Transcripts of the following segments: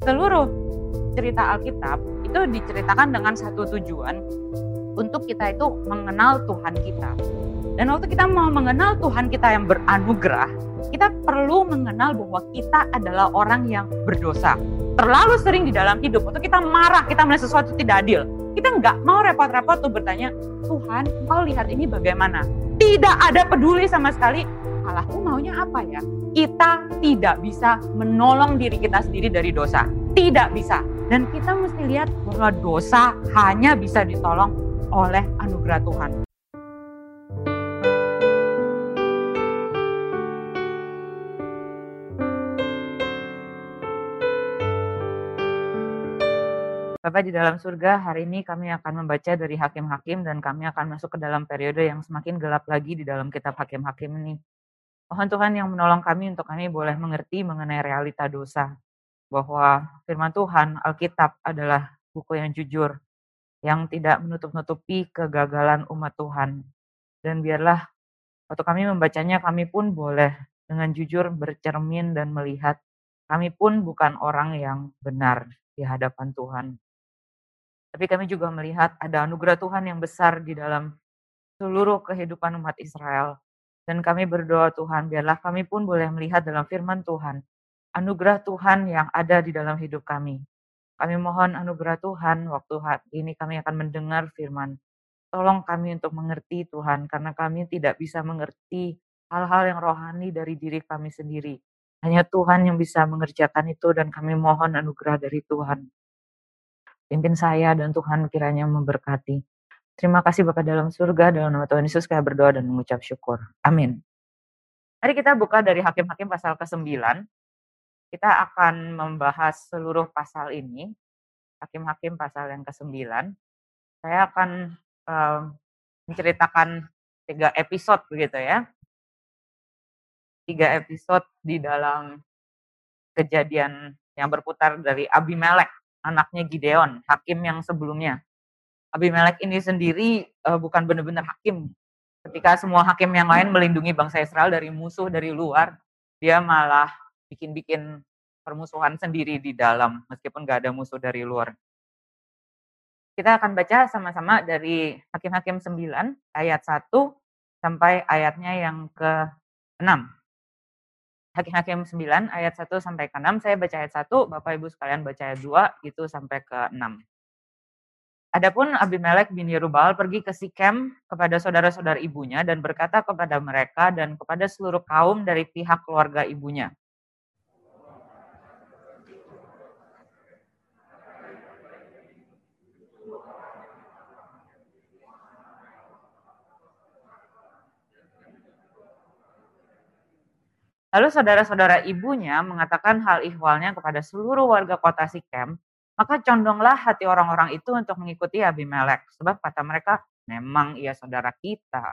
seluruh cerita Alkitab itu diceritakan dengan satu tujuan untuk kita itu mengenal Tuhan kita. Dan waktu kita mau mengenal Tuhan kita yang beranugerah, kita perlu mengenal bahwa kita adalah orang yang berdosa. Terlalu sering di dalam hidup, waktu kita marah, kita melihat sesuatu tidak adil. Kita nggak mau repot-repot tuh bertanya, Tuhan, kau lihat ini bagaimana? Tidak ada peduli sama sekali, Allahku maunya apa ya? Kita tidak bisa menolong diri kita sendiri dari dosa. Tidak bisa. Dan kita mesti lihat bahwa dosa hanya bisa ditolong oleh anugerah Tuhan. Bapak di dalam surga, hari ini kami akan membaca dari Hakim-Hakim dan kami akan masuk ke dalam periode yang semakin gelap lagi di dalam kitab Hakim-Hakim ini. Mohon Tuhan yang menolong kami untuk kami boleh mengerti mengenai realita dosa. Bahwa firman Tuhan, Alkitab adalah buku yang jujur, yang tidak menutup-nutupi kegagalan umat Tuhan. Dan biarlah waktu kami membacanya, kami pun boleh dengan jujur bercermin dan melihat kami pun bukan orang yang benar di hadapan Tuhan. Tapi kami juga melihat ada anugerah Tuhan yang besar di dalam seluruh kehidupan umat Israel. Dan kami berdoa Tuhan, biarlah kami pun boleh melihat dalam firman Tuhan, anugerah Tuhan yang ada di dalam hidup kami. Kami mohon anugerah Tuhan waktu ini kami akan mendengar firman. Tolong kami untuk mengerti Tuhan, karena kami tidak bisa mengerti hal-hal yang rohani dari diri kami sendiri. Hanya Tuhan yang bisa mengerjakan itu dan kami mohon anugerah dari Tuhan. Pimpin saya dan Tuhan kiranya memberkati. Terima kasih Bapak dalam surga, dalam nama Tuhan Yesus kami berdoa dan mengucap syukur. Amin. Mari kita buka dari Hakim-Hakim pasal ke-9. Kita akan membahas seluruh pasal ini. Hakim-Hakim pasal yang ke-9. Saya akan um, menceritakan tiga episode begitu ya. Tiga episode di dalam kejadian yang berputar dari Abimelek anaknya Gideon, hakim yang sebelumnya. Abimelek ini sendiri uh, bukan benar-benar hakim. Ketika semua hakim yang lain melindungi bangsa Israel dari musuh dari luar, dia malah bikin-bikin permusuhan sendiri di dalam, meskipun gak ada musuh dari luar. Kita akan baca sama-sama dari Hakim-Hakim 9 ayat 1 sampai ayatnya yang ke-6. Hakim-Hakim 9 ayat 1 sampai ke 6. Saya baca ayat 1, Bapak Ibu sekalian baca ayat 2 itu sampai ke 6. Adapun Abimelek bin Yerubal pergi ke Sikem kepada saudara-saudara ibunya dan berkata kepada mereka dan kepada seluruh kaum dari pihak keluarga ibunya. Lalu saudara-saudara ibunya mengatakan hal ihwalnya kepada seluruh warga kota Sikem, maka condonglah hati orang-orang itu untuk mengikuti Abimelek. Sebab kata mereka, memang ia saudara kita.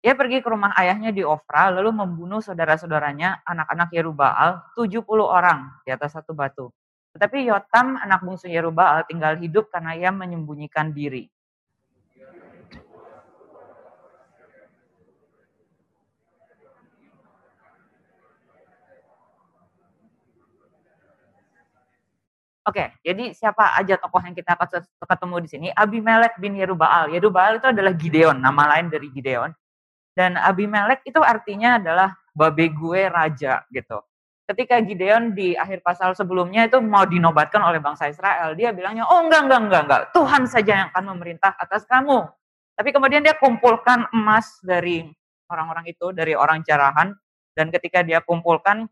Dia pergi ke rumah ayahnya di Ofra, lalu membunuh saudara-saudaranya, anak-anak Yerubaal, 70 orang di atas satu batu. Tetapi Yotam, anak bungsu Yerubaal, tinggal hidup karena ia menyembunyikan diri. Oke, jadi siapa aja tokoh yang kita ketemu di sini? Abimelek bin Yerubaal. Yerubaal itu adalah Gideon, nama lain dari Gideon. Dan Abimelek itu artinya adalah babe gue raja gitu. Ketika Gideon di akhir pasal sebelumnya itu mau dinobatkan oleh bangsa Israel, dia bilangnya, oh enggak, enggak, enggak, enggak, Tuhan saja yang akan memerintah atas kamu. Tapi kemudian dia kumpulkan emas dari orang-orang itu, dari orang jarahan, dan ketika dia kumpulkan,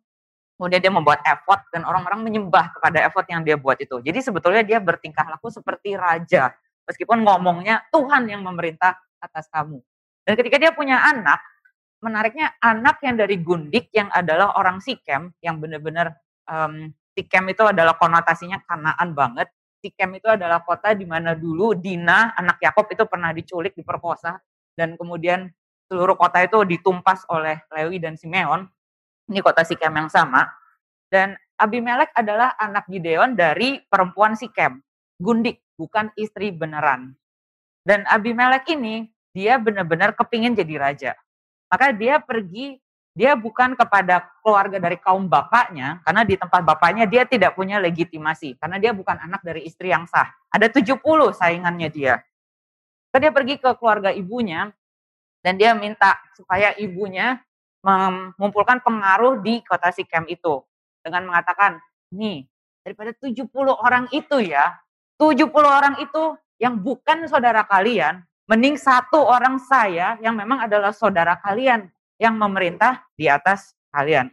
kemudian dia membuat effort, dan orang-orang menyembah kepada effort yang dia buat itu. Jadi sebetulnya dia bertingkah laku seperti raja, meskipun ngomongnya Tuhan yang memerintah atas kamu. Dan ketika dia punya anak, menariknya anak yang dari Gundik yang adalah orang Sikem yang benar-benar um, Sikem itu adalah konotasinya kanaan banget. Sikem itu adalah kota di mana dulu Dina anak Yakob itu pernah diculik, diperkosa dan kemudian seluruh kota itu ditumpas oleh Lewi dan Simeon. Ini kota Sikem yang sama. Dan Abimelek adalah anak Gideon dari perempuan Sikem, Gundik. bukan istri beneran. Dan Abimelek ini, dia benar-benar kepingin jadi raja. Maka dia pergi, dia bukan kepada keluarga dari kaum bapaknya, karena di tempat bapaknya dia tidak punya legitimasi, karena dia bukan anak dari istri yang sah. Ada 70 saingannya dia. Maka dia pergi ke keluarga ibunya, dan dia minta supaya ibunya mengumpulkan pengaruh di kota Sikem itu. Dengan mengatakan, nih, daripada 70 orang itu ya, 70 orang itu yang bukan saudara kalian, mending satu orang saya yang memang adalah saudara kalian yang memerintah di atas kalian.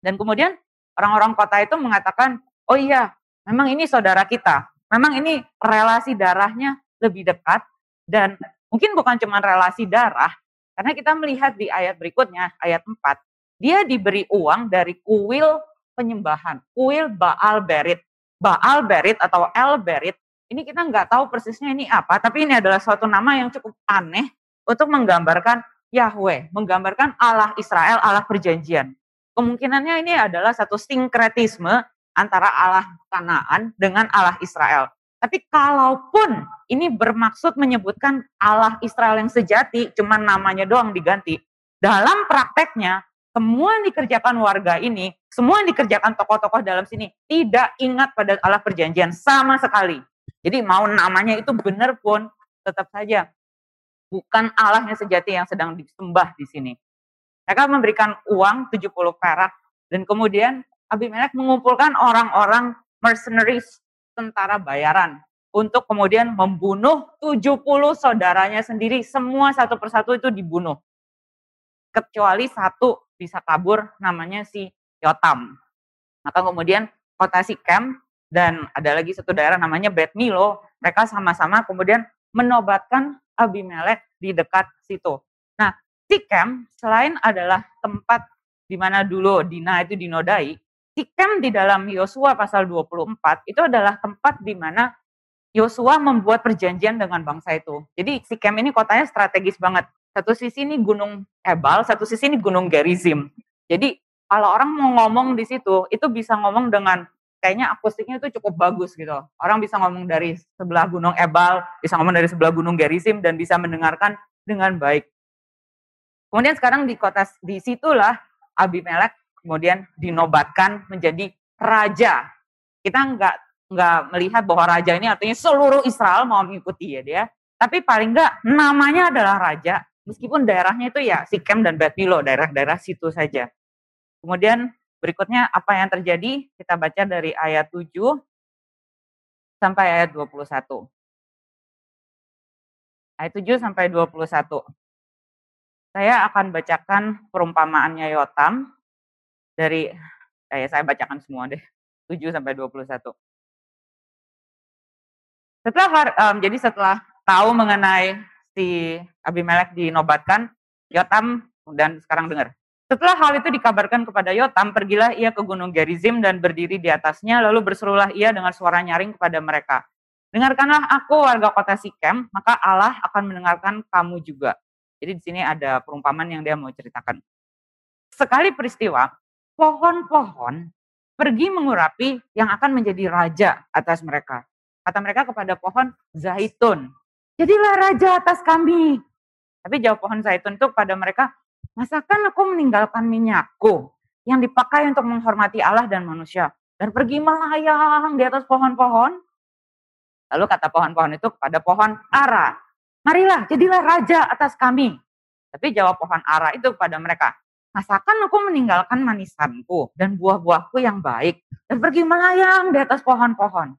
Dan kemudian orang-orang kota itu mengatakan, oh iya, memang ini saudara kita. Memang ini relasi darahnya lebih dekat dan mungkin bukan cuma relasi darah, karena kita melihat di ayat berikutnya, ayat 4, dia diberi uang dari kuil penyembahan, kuil Baal Berit. Baal Berit atau El Berit ini kita nggak tahu persisnya ini apa, tapi ini adalah suatu nama yang cukup aneh untuk menggambarkan Yahweh, menggambarkan Allah Israel, Allah perjanjian. Kemungkinannya ini adalah satu sinkretisme antara Allah Kanaan dengan Allah Israel. Tapi kalaupun ini bermaksud menyebutkan Allah Israel yang sejati, cuman namanya doang diganti. Dalam prakteknya, semua yang dikerjakan warga ini, semua yang dikerjakan tokoh-tokoh dalam sini, tidak ingat pada Allah perjanjian sama sekali. Jadi mau namanya itu benar pun tetap saja bukan Allah yang sejati yang sedang disembah di sini. Mereka memberikan uang 70 perak dan kemudian Abimelek mengumpulkan orang-orang mercenaries tentara bayaran untuk kemudian membunuh 70 saudaranya sendiri. Semua satu persatu itu dibunuh. Kecuali satu bisa kabur namanya si Yotam. Maka kemudian kota Sikem dan ada lagi satu daerah namanya Bet Milo, mereka sama-sama kemudian menobatkan Abimelek di dekat situ. Nah, Sikem selain adalah tempat di mana dulu Dina itu dinodai, Sikem di dalam Yosua pasal 24 itu adalah tempat di mana Yosua membuat perjanjian dengan bangsa itu. Jadi Sikem ini kotanya strategis banget. Satu sisi ini Gunung Ebal, satu sisi ini Gunung Gerizim. Jadi kalau orang mau ngomong di situ, itu bisa ngomong dengan kayaknya akustiknya itu cukup bagus gitu. Orang bisa ngomong dari sebelah Gunung Ebal, bisa ngomong dari sebelah Gunung Gerisim dan bisa mendengarkan dengan baik. Kemudian sekarang di kota di situlah Abimelek kemudian dinobatkan menjadi raja. Kita nggak nggak melihat bahwa raja ini artinya seluruh Israel mau mengikuti ya dia. Tapi paling nggak namanya adalah raja, meskipun daerahnya itu ya Sikem dan Betmilo, daerah-daerah situ saja. Kemudian Berikutnya apa yang terjadi? Kita baca dari ayat 7 sampai ayat 21. Ayat 7 sampai 21. Saya akan bacakan perumpamaannya Yotam dari ya saya bacakan semua deh. 7 sampai 21. Setelah um, jadi setelah tahu mengenai si Abimelek dinobatkan, Yotam dan sekarang dengar. Setelah hal itu dikabarkan kepada Yotam, pergilah ia ke gunung Gerizim dan berdiri di atasnya, lalu berserulah ia dengan suara nyaring kepada mereka. Dengarkanlah aku warga kota Sikem, maka Allah akan mendengarkan kamu juga. Jadi di sini ada perumpamaan yang dia mau ceritakan. Sekali peristiwa, pohon-pohon pergi mengurapi yang akan menjadi raja atas mereka. Kata mereka kepada pohon zaitun, jadilah raja atas kami. Tapi jawab pohon zaitun itu pada mereka, Masakan aku meninggalkan minyakku yang dipakai untuk menghormati Allah dan manusia dan pergi melayang di atas pohon-pohon? Lalu kata pohon-pohon itu kepada pohon ara, marilah jadilah raja atas kami. Tapi jawab pohon ara itu kepada mereka, masakan aku meninggalkan manisanku dan buah-buahku yang baik dan pergi melayang di atas pohon-pohon.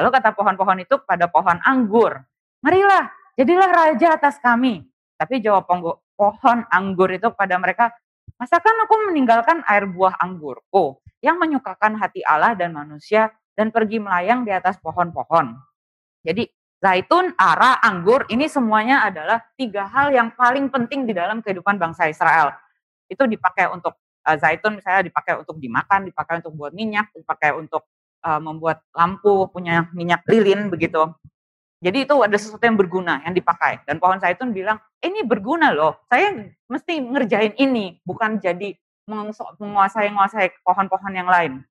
Lalu kata pohon-pohon itu kepada pohon anggur, marilah jadilah raja atas kami. Tapi jawab pohon anggur itu pada mereka, masakan aku meninggalkan air buah anggurku yang menyukakan hati Allah dan manusia dan pergi melayang di atas pohon-pohon. Jadi zaitun, ara, anggur ini semuanya adalah tiga hal yang paling penting di dalam kehidupan bangsa Israel. Itu dipakai untuk uh, zaitun misalnya dipakai untuk dimakan, dipakai untuk buat minyak, dipakai untuk uh, membuat lampu, punya minyak lilin begitu. Jadi itu ada sesuatu yang berguna yang dipakai. Dan pohon zaitun bilang, ini berguna loh. Saya mesti ngerjain ini, bukan jadi menguasai-menguasai pohon-pohon yang lain.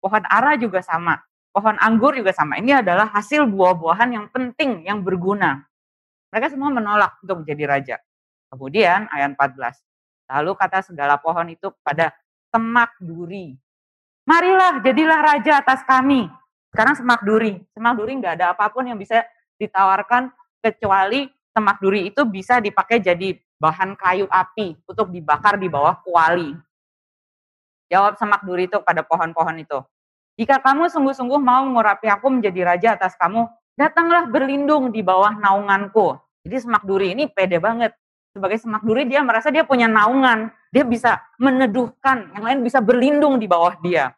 Pohon ara juga sama. pohon anggur juga sama. Ini adalah hasil buah-buahan yang penting, yang berguna. Mereka semua menolak untuk menjadi raja. Kemudian ayat 14. Lalu kata segala pohon itu kepada semak duri. Marilah jadilah raja atas kami. Sekarang semak duri. Semak duri nggak ada apa pun yang bisa ditawarkan kecuali semak duri itu bisa dipakai jadi bahan kayu api untuk dibakar di bawah kuali. Jawab semak duri itu pada pohon-pohon itu. Jika kamu sungguh-sungguh mau mengurapi aku menjadi raja atas kamu, datanglah berlindung di bawah naunganku. Jadi semak duri ini pede banget sebagai semak duri dia merasa dia punya naungan, dia bisa meneduhkan, yang lain bisa berlindung di bawah dia.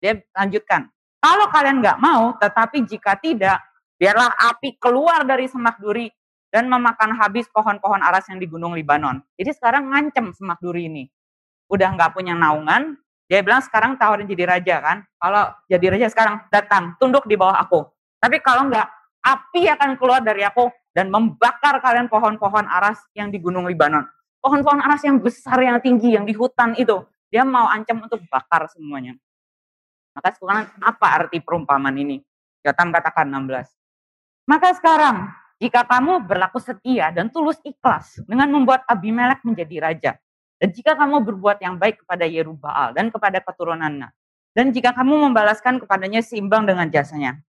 Dia lanjutkan, kalau kalian nggak mau, tetapi jika tidak, biarlah api keluar dari semak duri dan memakan habis pohon-pohon aras yang di Gunung Libanon. Jadi sekarang ngancem semak duri ini. Udah nggak punya naungan, dia bilang sekarang tawarin jadi raja kan. Kalau jadi raja sekarang datang, tunduk di bawah aku. Tapi kalau nggak, api akan keluar dari aku dan membakar kalian pohon-pohon aras yang di Gunung Libanon. Pohon-pohon aras yang besar, yang tinggi, yang di hutan itu. Dia mau ancam untuk bakar semuanya. Maka sekarang apa arti perumpamaan ini? Yotam katakan 16. Maka sekarang, jika kamu berlaku setia dan tulus ikhlas dengan membuat Abimelek menjadi raja, dan jika kamu berbuat yang baik kepada Yerubaal dan kepada keturunannya, dan jika kamu membalaskan kepadanya seimbang dengan jasanya,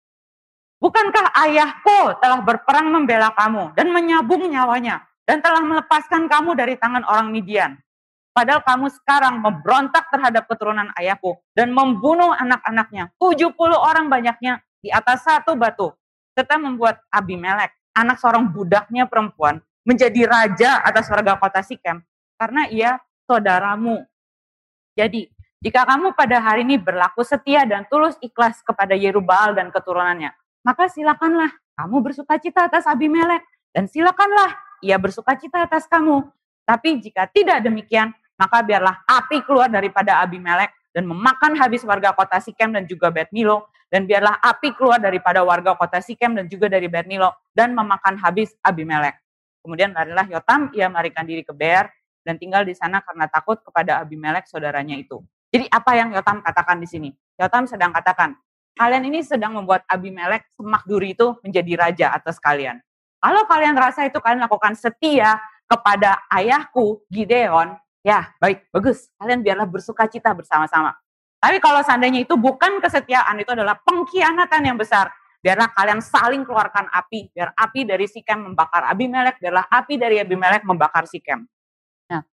Bukankah ayahku telah berperang membela kamu dan menyabung nyawanya dan telah melepaskan kamu dari tangan orang Midian? Padahal kamu sekarang memberontak terhadap keturunan ayahku dan membunuh anak-anaknya. 70 orang banyaknya di atas satu batu. Serta membuat Abimelek, anak seorang budaknya perempuan, menjadi raja atas warga kota Sikem karena ia saudaramu. Jadi, jika kamu pada hari ini berlaku setia dan tulus ikhlas kepada Yerubal dan keturunannya, maka silakanlah kamu bersuka cita atas Abimelek dan silakanlah ia bersuka cita atas kamu. Tapi jika tidak demikian, maka biarlah api keluar daripada Abimelek dan memakan habis warga kota Sikem dan juga Bet Milo dan biarlah api keluar daripada warga kota Sikem dan juga dari Bet Milo dan memakan habis Abimelek. Kemudian larilah Yotam, ia melarikan diri ke Ber dan tinggal di sana karena takut kepada Abimelek saudaranya itu. Jadi apa yang Yotam katakan di sini? Yotam sedang katakan, kalian ini sedang membuat Abimelek semak duri itu menjadi raja atas kalian. Kalau kalian rasa itu kalian lakukan setia kepada ayahku Gideon, ya baik, bagus. Kalian biarlah bersuka cita bersama-sama. Tapi kalau seandainya itu bukan kesetiaan, itu adalah pengkhianatan yang besar. Biarlah kalian saling keluarkan api, biar api dari Sikem membakar Abimelek, biarlah api dari Abimelek membakar Sikem. Nah,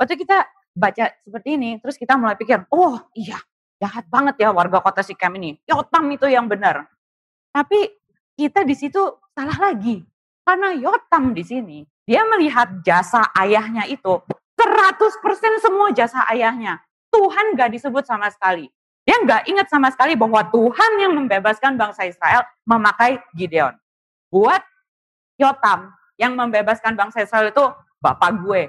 waktu kita baca seperti ini, terus kita mulai pikir, oh iya, jahat banget ya warga kota Sikem ini. Yotam itu yang benar. Tapi kita di situ salah lagi. Karena Yotam di sini, dia melihat jasa ayahnya itu 100% semua jasa ayahnya. Tuhan gak disebut sama sekali. Dia gak ingat sama sekali bahwa Tuhan yang membebaskan bangsa Israel memakai Gideon. Buat Yotam yang membebaskan bangsa Israel itu bapak gue.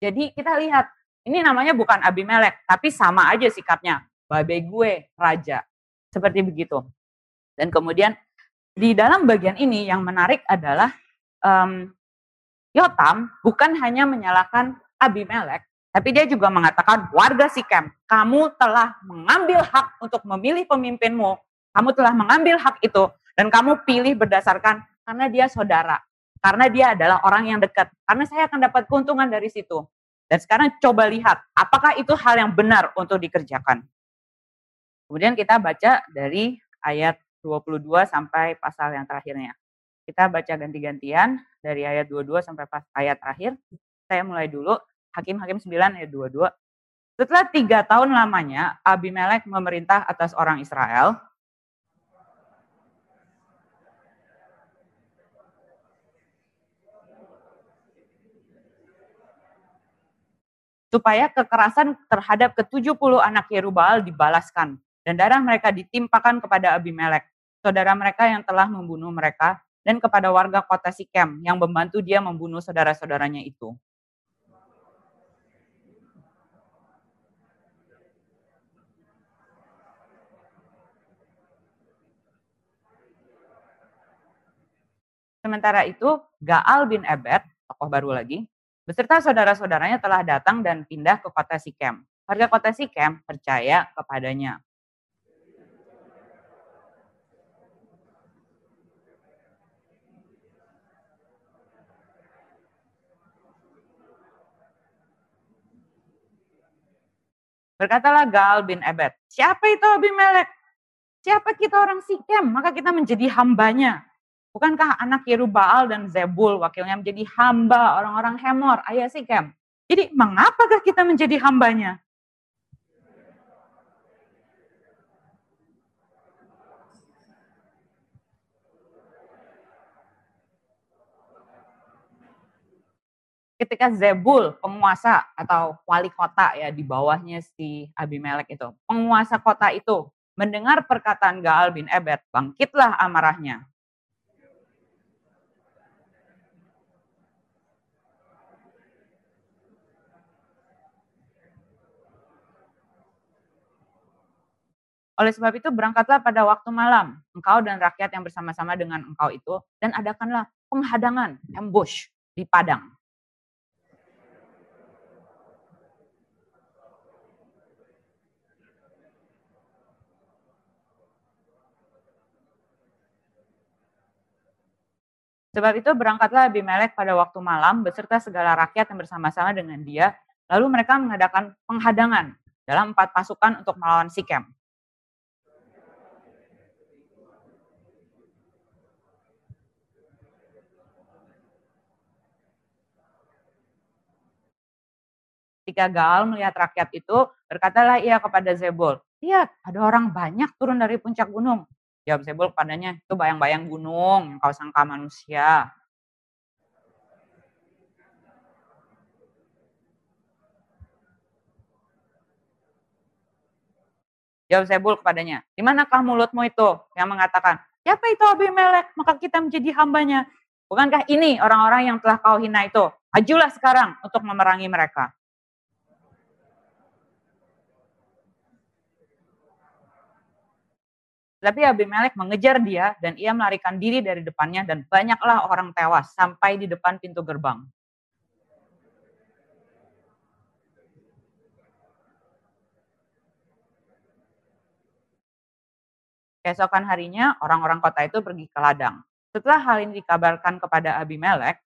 Jadi kita lihat, ini namanya bukan Abimelek, tapi sama aja sikapnya babe gue raja. Seperti begitu. Dan kemudian di dalam bagian ini yang menarik adalah um, Yotam bukan hanya menyalahkan Abimelek, tapi dia juga mengatakan warga Sikem, kamu telah mengambil hak untuk memilih pemimpinmu, kamu telah mengambil hak itu dan kamu pilih berdasarkan karena dia saudara, karena dia adalah orang yang dekat, karena saya akan dapat keuntungan dari situ. Dan sekarang coba lihat, apakah itu hal yang benar untuk dikerjakan? Kemudian kita baca dari ayat 22 sampai pasal yang terakhirnya. Kita baca ganti-gantian dari ayat 22 sampai pas ayat terakhir. Saya mulai dulu, Hakim-Hakim 9 ayat 22. Setelah tiga tahun lamanya, Abimelek memerintah atas orang Israel. Supaya kekerasan terhadap ke-70 anak Yerubal dibalaskan dan darah mereka ditimpakan kepada Abimelek, saudara mereka yang telah membunuh mereka, dan kepada warga kota Sikem yang membantu dia membunuh saudara-saudaranya itu. Sementara itu, Gaal bin Ebed, tokoh baru lagi, beserta saudara-saudaranya telah datang dan pindah ke kota Sikem. Warga kota Sikem percaya kepadanya. Berkatalah Gal bin Ebed, siapa itu Abimelek? Siapa kita orang Sikem? Maka kita menjadi hambanya. Bukankah anak Yerubaal dan Zebul wakilnya menjadi hamba orang-orang Hemor, ayah Sikem? Jadi mengapakah kita menjadi hambanya? Ketika Zebul penguasa atau wali kota ya di bawahnya si Abimelek itu, penguasa kota itu mendengar perkataan Gaal bin Ebed, bangkitlah amarahnya. Oleh sebab itu berangkatlah pada waktu malam, engkau dan rakyat yang bersama-sama dengan engkau itu, dan adakanlah penghadangan, ambush di padang. Sebab itu berangkatlah Abimelek pada waktu malam beserta segala rakyat yang bersama-sama dengan dia. Lalu mereka mengadakan penghadangan dalam empat pasukan untuk melawan Sikem. Ketika Gaal melihat rakyat itu, berkatalah ia kepada Zebul, lihat ada orang banyak turun dari puncak gunung. Jawab Zebul kepadanya, itu bayang-bayang gunung yang kau sangka manusia. Jawab Zebul kepadanya, di manakah mulutmu itu yang mengatakan, siapa itu Abimelek, maka kita menjadi hambanya. Bukankah ini orang-orang yang telah kau hina itu? Ajulah sekarang untuk memerangi mereka. Tapi Abimelek mengejar dia dan ia melarikan diri dari depannya dan banyaklah orang tewas sampai di depan pintu gerbang. Keesokan harinya orang-orang kota itu pergi ke ladang. Setelah hal ini dikabarkan kepada Abimelek,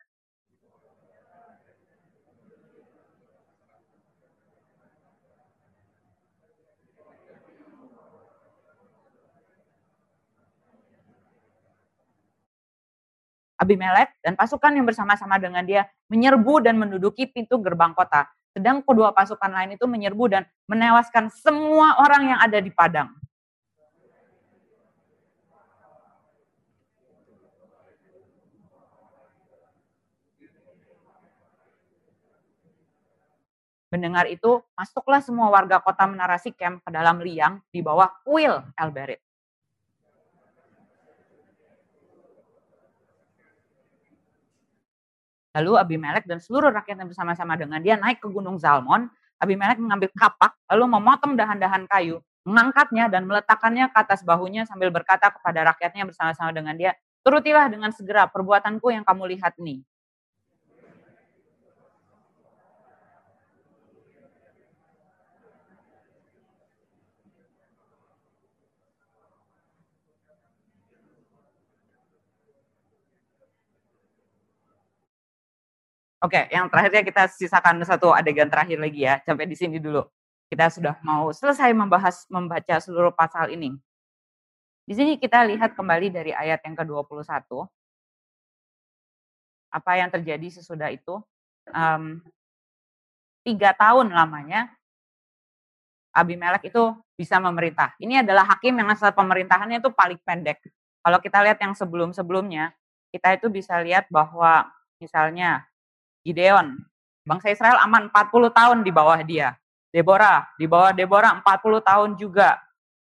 Abimelek dan pasukan yang bersama-sama dengan dia menyerbu dan menduduki pintu gerbang kota. Sedang kedua pasukan lain itu menyerbu dan menewaskan semua orang yang ada di padang. Mendengar itu, masuklah semua warga kota Menara Sikem ke dalam liang di bawah kuil Elberit. Lalu Abimelek dan seluruh rakyat yang bersama-sama dengan dia naik ke Gunung Zalmon. Abimelek mengambil kapak, lalu memotong dahan-dahan kayu, mengangkatnya dan meletakkannya ke atas bahunya sambil berkata kepada rakyatnya bersama-sama dengan dia, turutilah dengan segera perbuatanku yang kamu lihat ini. Oke, yang terakhirnya kita sisakan satu adegan terakhir lagi ya, sampai di sini dulu. Kita sudah mau selesai membahas membaca seluruh pasal ini. Di sini kita lihat kembali dari ayat yang ke-21. Apa yang terjadi sesudah itu. Um, tiga tahun lamanya Abimelek itu bisa memerintah. Ini adalah hakim yang masa pemerintahannya itu paling pendek. Kalau kita lihat yang sebelum-sebelumnya, kita itu bisa lihat bahwa misalnya Gideon. Bangsa Israel aman 40 tahun di bawah dia. Deborah, di bawah Deborah 40 tahun juga.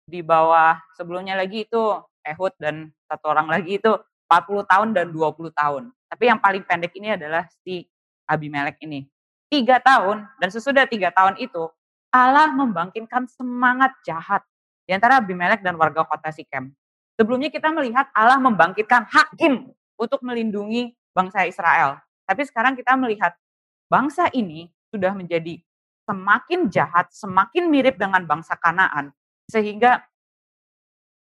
Di bawah sebelumnya lagi itu Ehud dan satu orang lagi itu 40 tahun dan 20 tahun. Tapi yang paling pendek ini adalah si Abimelek ini. Tiga tahun dan sesudah tiga tahun itu Allah membangkitkan semangat jahat di antara Abimelek dan warga kota Sikem. Sebelumnya kita melihat Allah membangkitkan hakim untuk melindungi bangsa Israel. Tapi sekarang kita melihat bangsa ini sudah menjadi semakin jahat, semakin mirip dengan bangsa Kanaan, sehingga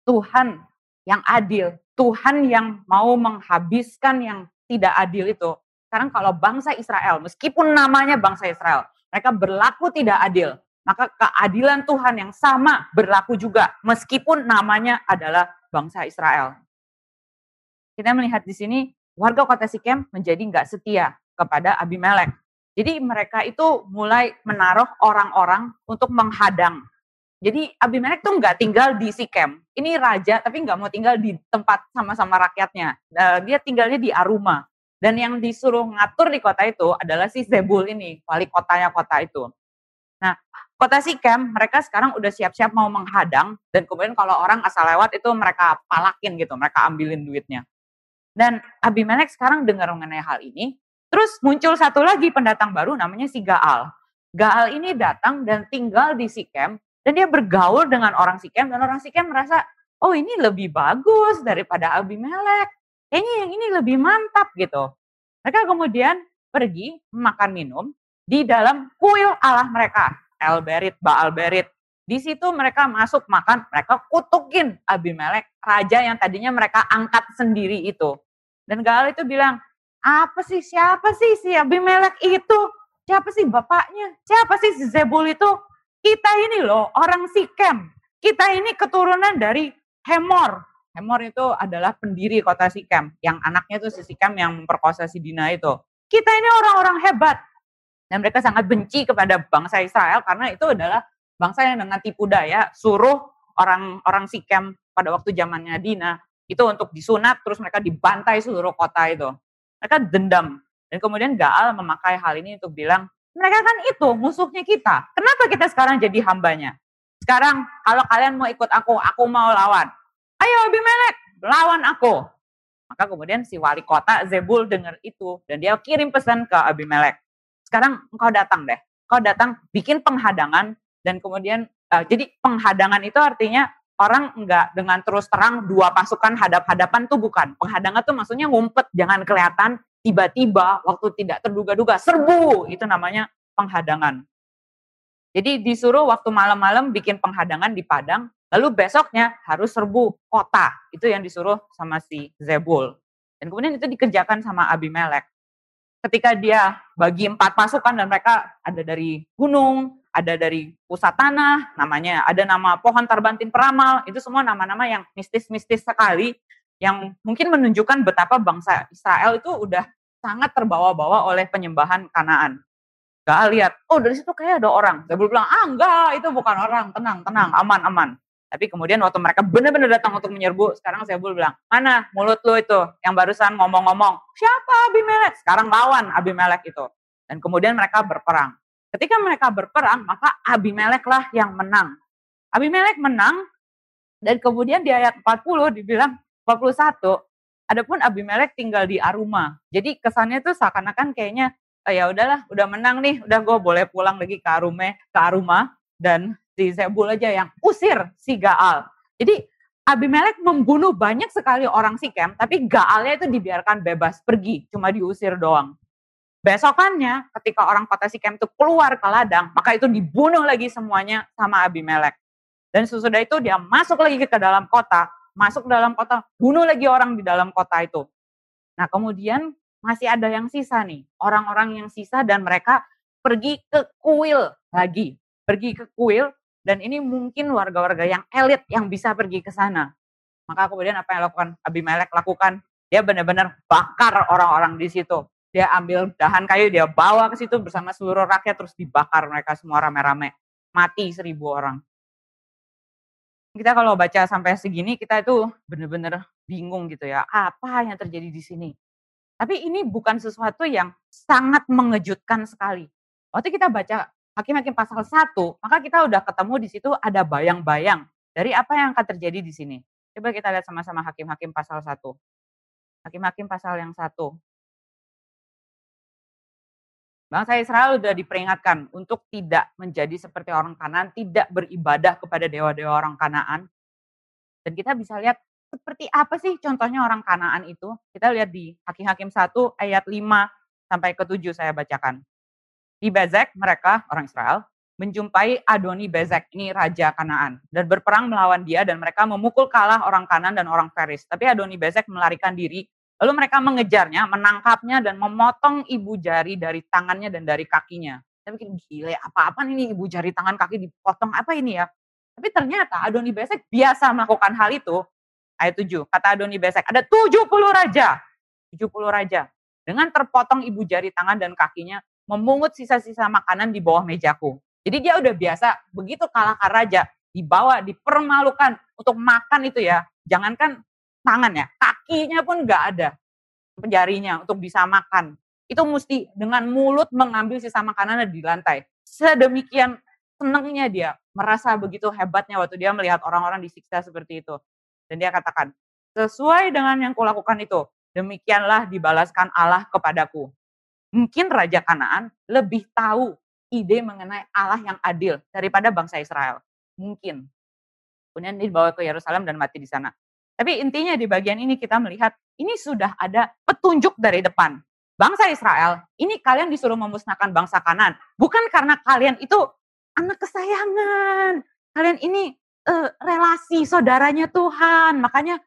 Tuhan yang adil, Tuhan yang mau menghabiskan yang tidak adil itu. Sekarang kalau bangsa Israel, meskipun namanya bangsa Israel, mereka berlaku tidak adil. maka keadilan Tuhan yang sama berlaku juga meskipun namanya adalah bangsa Israel. Kita melihat di sini warga kota Sikem menjadi nggak setia kepada Abimelek. Jadi mereka itu mulai menaruh orang-orang untuk menghadang. Jadi Abimelek tuh nggak tinggal di Sikem. Ini raja tapi nggak mau tinggal di tempat sama-sama rakyatnya. Eh, dia tinggalnya di Aruma. Dan yang disuruh ngatur di kota itu adalah si Zebul ini, wali kotanya kota itu. Nah, kota Sikem mereka sekarang udah siap-siap mau menghadang dan kemudian kalau orang asal lewat itu mereka palakin gitu, mereka ambilin duitnya. Dan Abimelek sekarang dengar mengenai hal ini, terus muncul satu lagi pendatang baru namanya si Gaal. Gaal ini datang dan tinggal di Sikem dan dia bergaul dengan orang Sikem dan orang Sikem merasa, oh ini lebih bagus daripada Abimelek kayaknya yang ini lebih mantap gitu. Mereka kemudian pergi makan minum di dalam kuil Allah mereka, El Berit, Baal Berit. Di situ mereka masuk makan, mereka kutukin Abimelek, raja yang tadinya mereka angkat sendiri itu. Dan Gaal itu bilang, apa sih, siapa sih si Abimelek itu? Siapa sih bapaknya? Siapa sih si Zebul itu? Kita ini loh, orang Sikem. Kita ini keturunan dari Hemor, Hemor itu adalah pendiri kota Sikem, yang anaknya itu si Sikem yang memperkosa si Dina itu. Kita ini orang-orang hebat. Dan mereka sangat benci kepada bangsa Israel karena itu adalah bangsa yang dengan tipu daya suruh orang-orang Sikem pada waktu zamannya Dina itu untuk disunat terus mereka dibantai seluruh kota itu. Mereka dendam. Dan kemudian Gaal memakai hal ini untuk bilang, mereka kan itu musuhnya kita. Kenapa kita sekarang jadi hambanya? Sekarang kalau kalian mau ikut aku, aku mau lawan ayo Abimelek, lawan aku. Maka kemudian si wali kota Zebul dengar itu dan dia kirim pesan ke Abimelek. Sekarang engkau datang deh, engkau datang bikin penghadangan dan kemudian uh, jadi penghadangan itu artinya orang enggak dengan terus terang dua pasukan hadap-hadapan tuh bukan. Penghadangan tuh maksudnya ngumpet, jangan kelihatan tiba-tiba waktu tidak terduga-duga serbu itu namanya penghadangan. Jadi disuruh waktu malam-malam bikin penghadangan di padang Lalu besoknya harus serbu kota. Itu yang disuruh sama si Zebul. Dan kemudian itu dikerjakan sama Abimelek. Ketika dia bagi empat pasukan dan mereka ada dari gunung, ada dari pusat tanah, namanya ada nama pohon tarbantin peramal, itu semua nama-nama yang mistis-mistis sekali, yang mungkin menunjukkan betapa bangsa Israel itu udah sangat terbawa-bawa oleh penyembahan Kanaan. Gak lihat, oh dari situ kayak ada orang. Zebul bilang, ah enggak, itu bukan orang, tenang, tenang, aman, aman. Tapi kemudian waktu mereka benar-benar datang untuk menyerbu, sekarang Zebul bilang, mana mulut lu itu yang barusan ngomong-ngomong, siapa Abimelek? Sekarang lawan Abimelek itu. Dan kemudian mereka berperang. Ketika mereka berperang, maka Abimelek lah yang menang. Abimelek menang, dan kemudian di ayat 40 dibilang 41, adapun Abimelek tinggal di Aruma. Jadi kesannya tuh seakan-akan kayaknya, oh, ya udahlah, udah menang nih, udah gue boleh pulang lagi ke Arume, ke Aruma, dan si Zebul aja yang usir si Gaal. Jadi Abimelek membunuh banyak sekali orang Sikem, tapi Gaalnya itu dibiarkan bebas pergi, cuma diusir doang. Besokannya, ketika orang kota Sikem itu keluar ke ladang, maka itu dibunuh lagi semuanya sama Abimelek. Dan sesudah itu dia masuk lagi ke dalam kota, masuk dalam kota, bunuh lagi orang di dalam kota itu. Nah kemudian masih ada yang sisa nih, orang-orang yang sisa dan mereka pergi ke kuil lagi. Pergi ke kuil dan ini mungkin warga-warga yang elit yang bisa pergi ke sana. Maka kemudian apa yang lakukan Abimelek lakukan? Dia benar-benar bakar orang-orang di situ. Dia ambil dahan kayu, dia bawa ke situ bersama seluruh rakyat terus dibakar mereka semua rame-rame. Mati seribu orang. Kita kalau baca sampai segini kita itu benar-benar bingung gitu ya. Apa yang terjadi di sini? Tapi ini bukan sesuatu yang sangat mengejutkan sekali. Waktu kita baca Hakim-hakim pasal 1, maka kita udah ketemu di situ ada bayang-bayang dari apa yang akan terjadi di sini. Coba kita lihat sama-sama hakim-hakim pasal 1. Hakim-hakim pasal yang 1. Bangsa Israel sudah diperingatkan untuk tidak menjadi seperti orang Kanaan, tidak beribadah kepada dewa-dewa orang Kanaan. Dan kita bisa lihat seperti apa sih contohnya orang Kanaan itu. Kita lihat di Hakim-Hakim 1 ayat 5 sampai ke 7 saya bacakan. Di Bezek mereka, orang Israel, menjumpai Adoni Bezek, ini Raja Kanaan. Dan berperang melawan dia dan mereka memukul kalah orang Kanan dan orang Feris. Tapi Adoni Bezek melarikan diri. Lalu mereka mengejarnya, menangkapnya dan memotong ibu jari dari tangannya dan dari kakinya. Saya mikir, "Gila ya, apa-apaan ini ibu jari tangan kaki dipotong, apa ini ya?" Tapi ternyata Adoni Bezek biasa melakukan hal itu. Ayat 7, kata Adoni Bezek, "Ada 70 raja, 70 raja dengan terpotong ibu jari tangan dan kakinya memungut sisa-sisa makanan di bawah mejaku." Jadi dia udah biasa begitu kalahkan raja, dibawa, dipermalukan untuk makan itu ya. Jangankan tangan ya, kakinya pun nggak ada jarinya untuk bisa makan itu mesti dengan mulut mengambil sisa makanan di lantai. Sedemikian senangnya dia, merasa begitu hebatnya waktu dia melihat orang-orang disiksa seperti itu. Dan dia katakan, sesuai dengan yang kulakukan itu, demikianlah dibalaskan Allah kepadaku. Mungkin Raja Kanaan lebih tahu ide mengenai Allah yang adil daripada bangsa Israel. Mungkin. Kemudian dibawa ke Yerusalem dan mati di sana. Tapi intinya di bagian ini kita melihat ini sudah ada petunjuk dari depan bangsa Israel, ini kalian disuruh memusnahkan bangsa Kanan. Bukan karena kalian itu anak kesayangan. Kalian ini uh, relasi saudaranya Tuhan. Makanya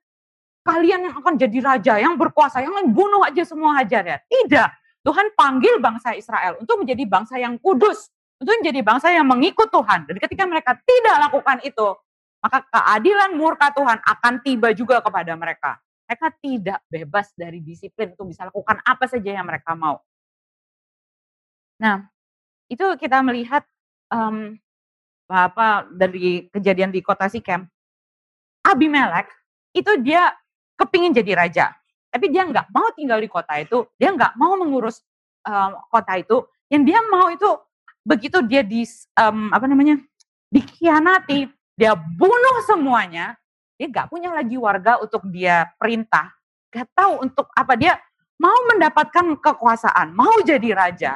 kalian yang akan jadi raja, yang berkuasa, yang bunuh aja semua hajar ya. Tidak. Tuhan panggil bangsa Israel untuk menjadi bangsa yang kudus. Untuk menjadi bangsa yang mengikut Tuhan. Dan ketika mereka tidak lakukan itu, maka keadilan murka Tuhan akan tiba juga kepada mereka. Mereka tidak bebas dari disiplin untuk bisa lakukan apa saja yang mereka mau. Nah, itu kita melihat um, apa dari kejadian di kota Sikem. Abimelek itu dia kepingin jadi raja, tapi dia nggak mau tinggal di kota itu, dia nggak mau mengurus um, kota itu. Yang dia mau itu begitu dia di um, apa namanya dikhianati, dia bunuh semuanya, dia gak punya lagi warga untuk dia perintah. Gak tahu untuk apa dia mau mendapatkan kekuasaan, mau jadi raja.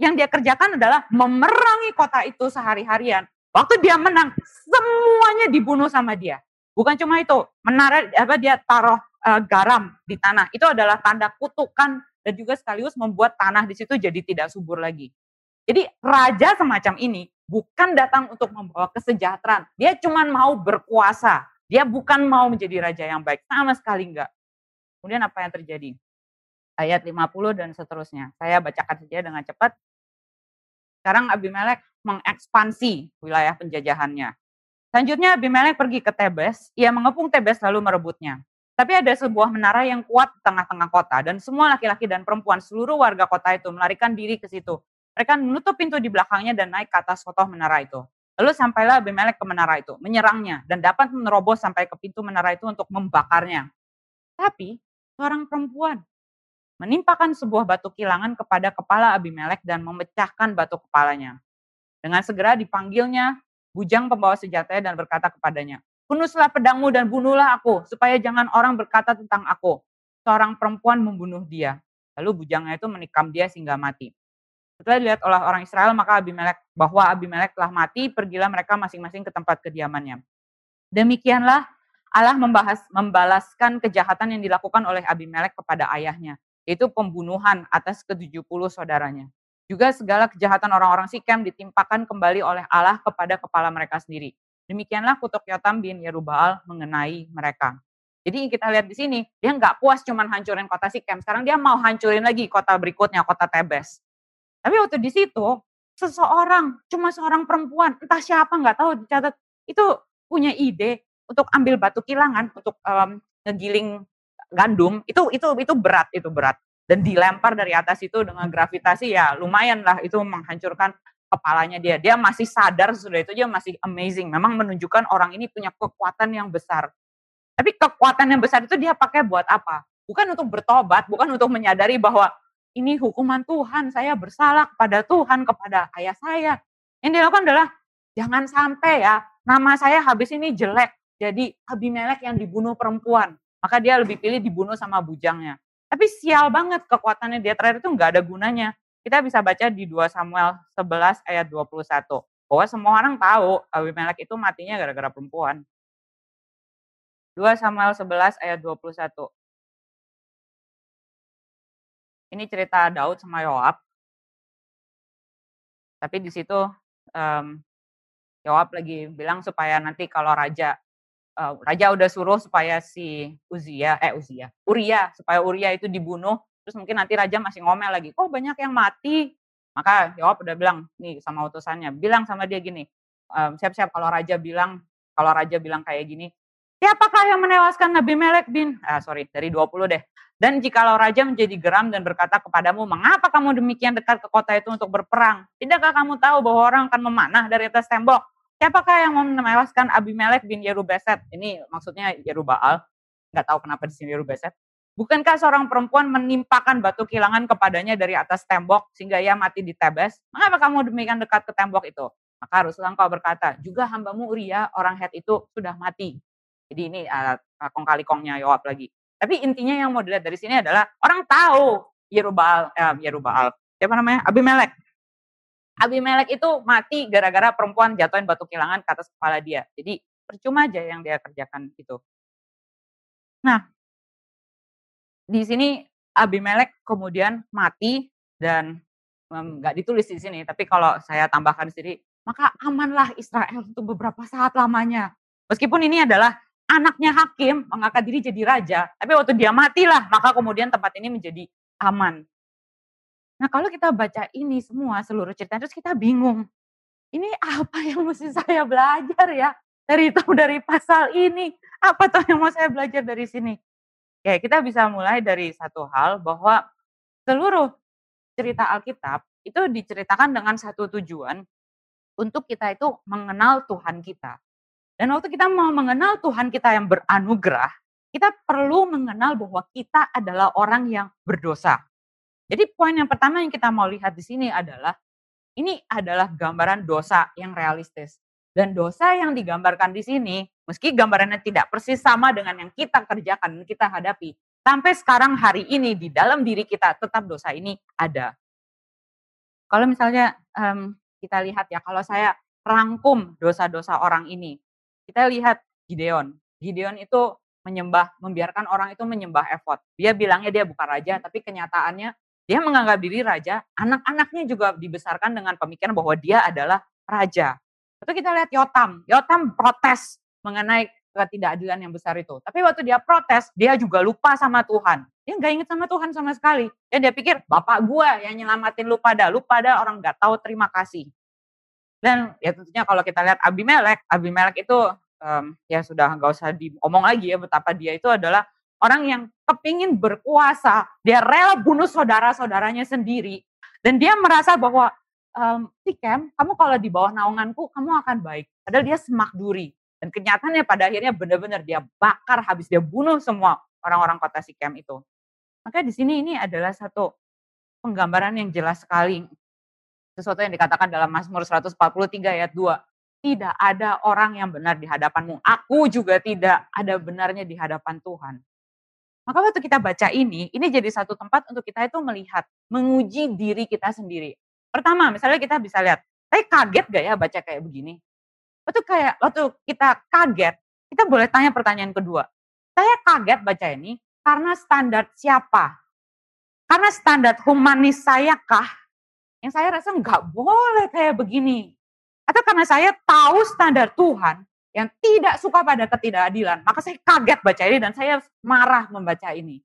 Yang dia kerjakan adalah memerangi kota itu sehari-harian. Waktu dia menang, semuanya dibunuh sama dia. Bukan cuma itu, menara apa dia taruh uh, garam di tanah. Itu adalah tanda kutukan dan juga sekaligus membuat tanah di situ jadi tidak subur lagi. Jadi raja semacam ini bukan datang untuk membawa kesejahteraan. Dia cuma mau berkuasa. Dia bukan mau menjadi raja yang baik, sama sekali enggak. Kemudian apa yang terjadi? Ayat 50 dan seterusnya. Saya bacakan saja dengan cepat. Sekarang Abimelek mengekspansi wilayah penjajahannya. Selanjutnya Abimelek pergi ke Tebes, ia mengepung Tebes lalu merebutnya. Tapi ada sebuah menara yang kuat di tengah-tengah kota dan semua laki-laki dan perempuan seluruh warga kota itu melarikan diri ke situ. Mereka menutup pintu di belakangnya dan naik ke atas kotoh menara itu. Lalu sampailah Abimelek ke menara itu, menyerangnya, dan dapat menerobos sampai ke pintu menara itu untuk membakarnya. Tapi seorang perempuan menimpakan sebuah batu kilangan kepada kepala Abimelek dan memecahkan batu kepalanya. Dengan segera dipanggilnya bujang pembawa senjata dan berkata kepadanya, Punuslah pedangmu dan bunuhlah aku, supaya jangan orang berkata tentang aku. Seorang perempuan membunuh dia. Lalu bujangnya itu menikam dia sehingga mati. Setelah dilihat oleh orang Israel, maka Abimelek bahwa Abimelek telah mati, pergilah mereka masing-masing ke tempat kediamannya. Demikianlah Allah membahas, membalaskan kejahatan yang dilakukan oleh Abimelek kepada ayahnya, yaitu pembunuhan atas ke-70 saudaranya. Juga segala kejahatan orang-orang Sikem ditimpakan kembali oleh Allah kepada kepala mereka sendiri. Demikianlah kutuk Yotam bin Yerubaal mengenai mereka. Jadi kita lihat di sini, dia nggak puas cuman hancurin kota Sikem. Sekarang dia mau hancurin lagi kota berikutnya, kota Tebes. Tapi waktu di situ, seseorang, cuma seorang perempuan, entah siapa nggak tahu dicatat, itu punya ide untuk ambil batu kilangan, untuk um, ngegiling gandum, itu itu itu berat, itu berat. Dan dilempar dari atas itu dengan gravitasi ya lumayan lah itu menghancurkan kepalanya dia. Dia masih sadar sesudah itu dia masih amazing. Memang menunjukkan orang ini punya kekuatan yang besar. Tapi kekuatan yang besar itu dia pakai buat apa? Bukan untuk bertobat, bukan untuk menyadari bahwa ini hukuman Tuhan, saya bersalah kepada Tuhan, kepada ayah saya. Yang dilakukan adalah jangan sampai ya nama saya habis ini jelek. Jadi Abimelek yang dibunuh perempuan. Maka dia lebih pilih dibunuh sama bujangnya. Tapi sial banget kekuatannya dia terakhir itu nggak ada gunanya. Kita bisa baca di 2 Samuel 11 ayat 21. Bahwa semua orang tahu Abimelek itu matinya gara-gara perempuan. 2 Samuel 11 ayat 21. Ini cerita Daud sama Yoab. Tapi di situ um, Yoab lagi bilang supaya nanti kalau raja uh, raja udah suruh supaya si Uzia eh Uzia Uria supaya Uria itu dibunuh terus mungkin nanti raja masih ngomel lagi kok banyak yang mati Maka Yoab udah bilang nih sama utusannya, bilang sama dia gini, siap-siap kalau raja bilang kalau raja bilang kayak gini, siapakah yang menewaskan Nabi Melek bin? Ah sorry, dari 20 deh. Dan jikalau raja menjadi geram dan berkata kepadamu, mengapa kamu demikian dekat ke kota itu untuk berperang? Tidakkah kamu tahu bahwa orang akan memanah dari atas tembok? Siapakah yang mau menewaskan Abimelek bin Yerubeset? Ini maksudnya Yerubaal. Nggak tahu kenapa di sini Yerubeset. Bukankah seorang perempuan menimpakan batu kilangan kepadanya dari atas tembok sehingga ia mati di Tebes? Mengapa kamu demikian dekat ke tembok itu? Maka haruslah engkau berkata, juga hambamu Uria orang Het itu sudah mati. Jadi ini uh, kong kali kongnya Yoab lagi. Tapi intinya yang mau dilihat dari sini adalah orang tahu Yerubal, eh, Yerubal, siapa namanya? Abimelek. Abimelek itu mati gara-gara perempuan jatuhin batu kilangan ke atas kepala dia. Jadi percuma aja yang dia kerjakan itu. Nah, di sini Abimelek kemudian mati dan nggak um, ditulis di sini, tapi kalau saya tambahkan di sini, maka amanlah Israel untuk beberapa saat lamanya. Meskipun ini adalah anaknya hakim mengangkat diri jadi raja, tapi waktu dia matilah, maka kemudian tempat ini menjadi aman. Nah kalau kita baca ini semua, seluruh cerita, terus kita bingung. Ini apa yang mesti saya belajar ya? Dari itu dari pasal ini. Apa tuh yang mau saya belajar dari sini? Ya kita bisa mulai dari satu hal bahwa seluruh cerita Alkitab itu diceritakan dengan satu tujuan untuk kita itu mengenal Tuhan kita. Dan waktu kita mau mengenal Tuhan kita yang beranugerah, kita perlu mengenal bahwa kita adalah orang yang berdosa. Jadi poin yang pertama yang kita mau lihat di sini adalah ini adalah gambaran dosa yang realistis. Dan dosa yang digambarkan di sini, meski gambarannya tidak persis sama dengan yang kita kerjakan, kita hadapi, sampai sekarang hari ini di dalam diri kita tetap dosa ini ada. Kalau misalnya um, kita lihat ya, kalau saya rangkum dosa-dosa orang ini, kita lihat Gideon. Gideon itu menyembah, membiarkan orang itu menyembah efod. Dia bilangnya dia bukan raja, tapi kenyataannya dia menganggap diri raja. Anak-anaknya juga dibesarkan dengan pemikiran bahwa dia adalah raja. Itu kita lihat Yotam. Yotam protes mengenai ketidakadilan yang besar itu. Tapi waktu dia protes, dia juga lupa sama Tuhan. Dia nggak inget sama Tuhan sama sekali. Dan dia pikir, bapak gue yang nyelamatin lu pada. Lu pada orang nggak tahu terima kasih. Dan ya tentunya kalau kita lihat Abimelek, Abimelek itu um, ya sudah nggak usah diomong lagi ya betapa dia itu adalah orang yang kepingin berkuasa, dia rela bunuh saudara-saudaranya sendiri, dan dia merasa bahwa um, Kem, kamu kalau di bawah naunganku kamu akan baik. Padahal dia semak duri. Dan kenyataannya pada akhirnya benar-benar dia bakar habis dia bunuh semua orang-orang kota Sikem itu. Maka di sini ini adalah satu penggambaran yang jelas sekali sesuatu yang dikatakan dalam Mazmur 143 ayat 2. Tidak ada orang yang benar di hadapanmu. Aku juga tidak ada benarnya di hadapan Tuhan. Maka waktu kita baca ini, ini jadi satu tempat untuk kita itu melihat, menguji diri kita sendiri. Pertama, misalnya kita bisa lihat, saya kaget gak ya baca kayak begini? Waktu kayak waktu kita kaget, kita boleh tanya pertanyaan kedua. Saya kaget baca ini karena standar siapa? Karena standar humanis saya kah yang saya rasa nggak boleh kayak begini. Atau karena saya tahu standar Tuhan yang tidak suka pada ketidakadilan, maka saya kaget baca ini dan saya marah membaca ini.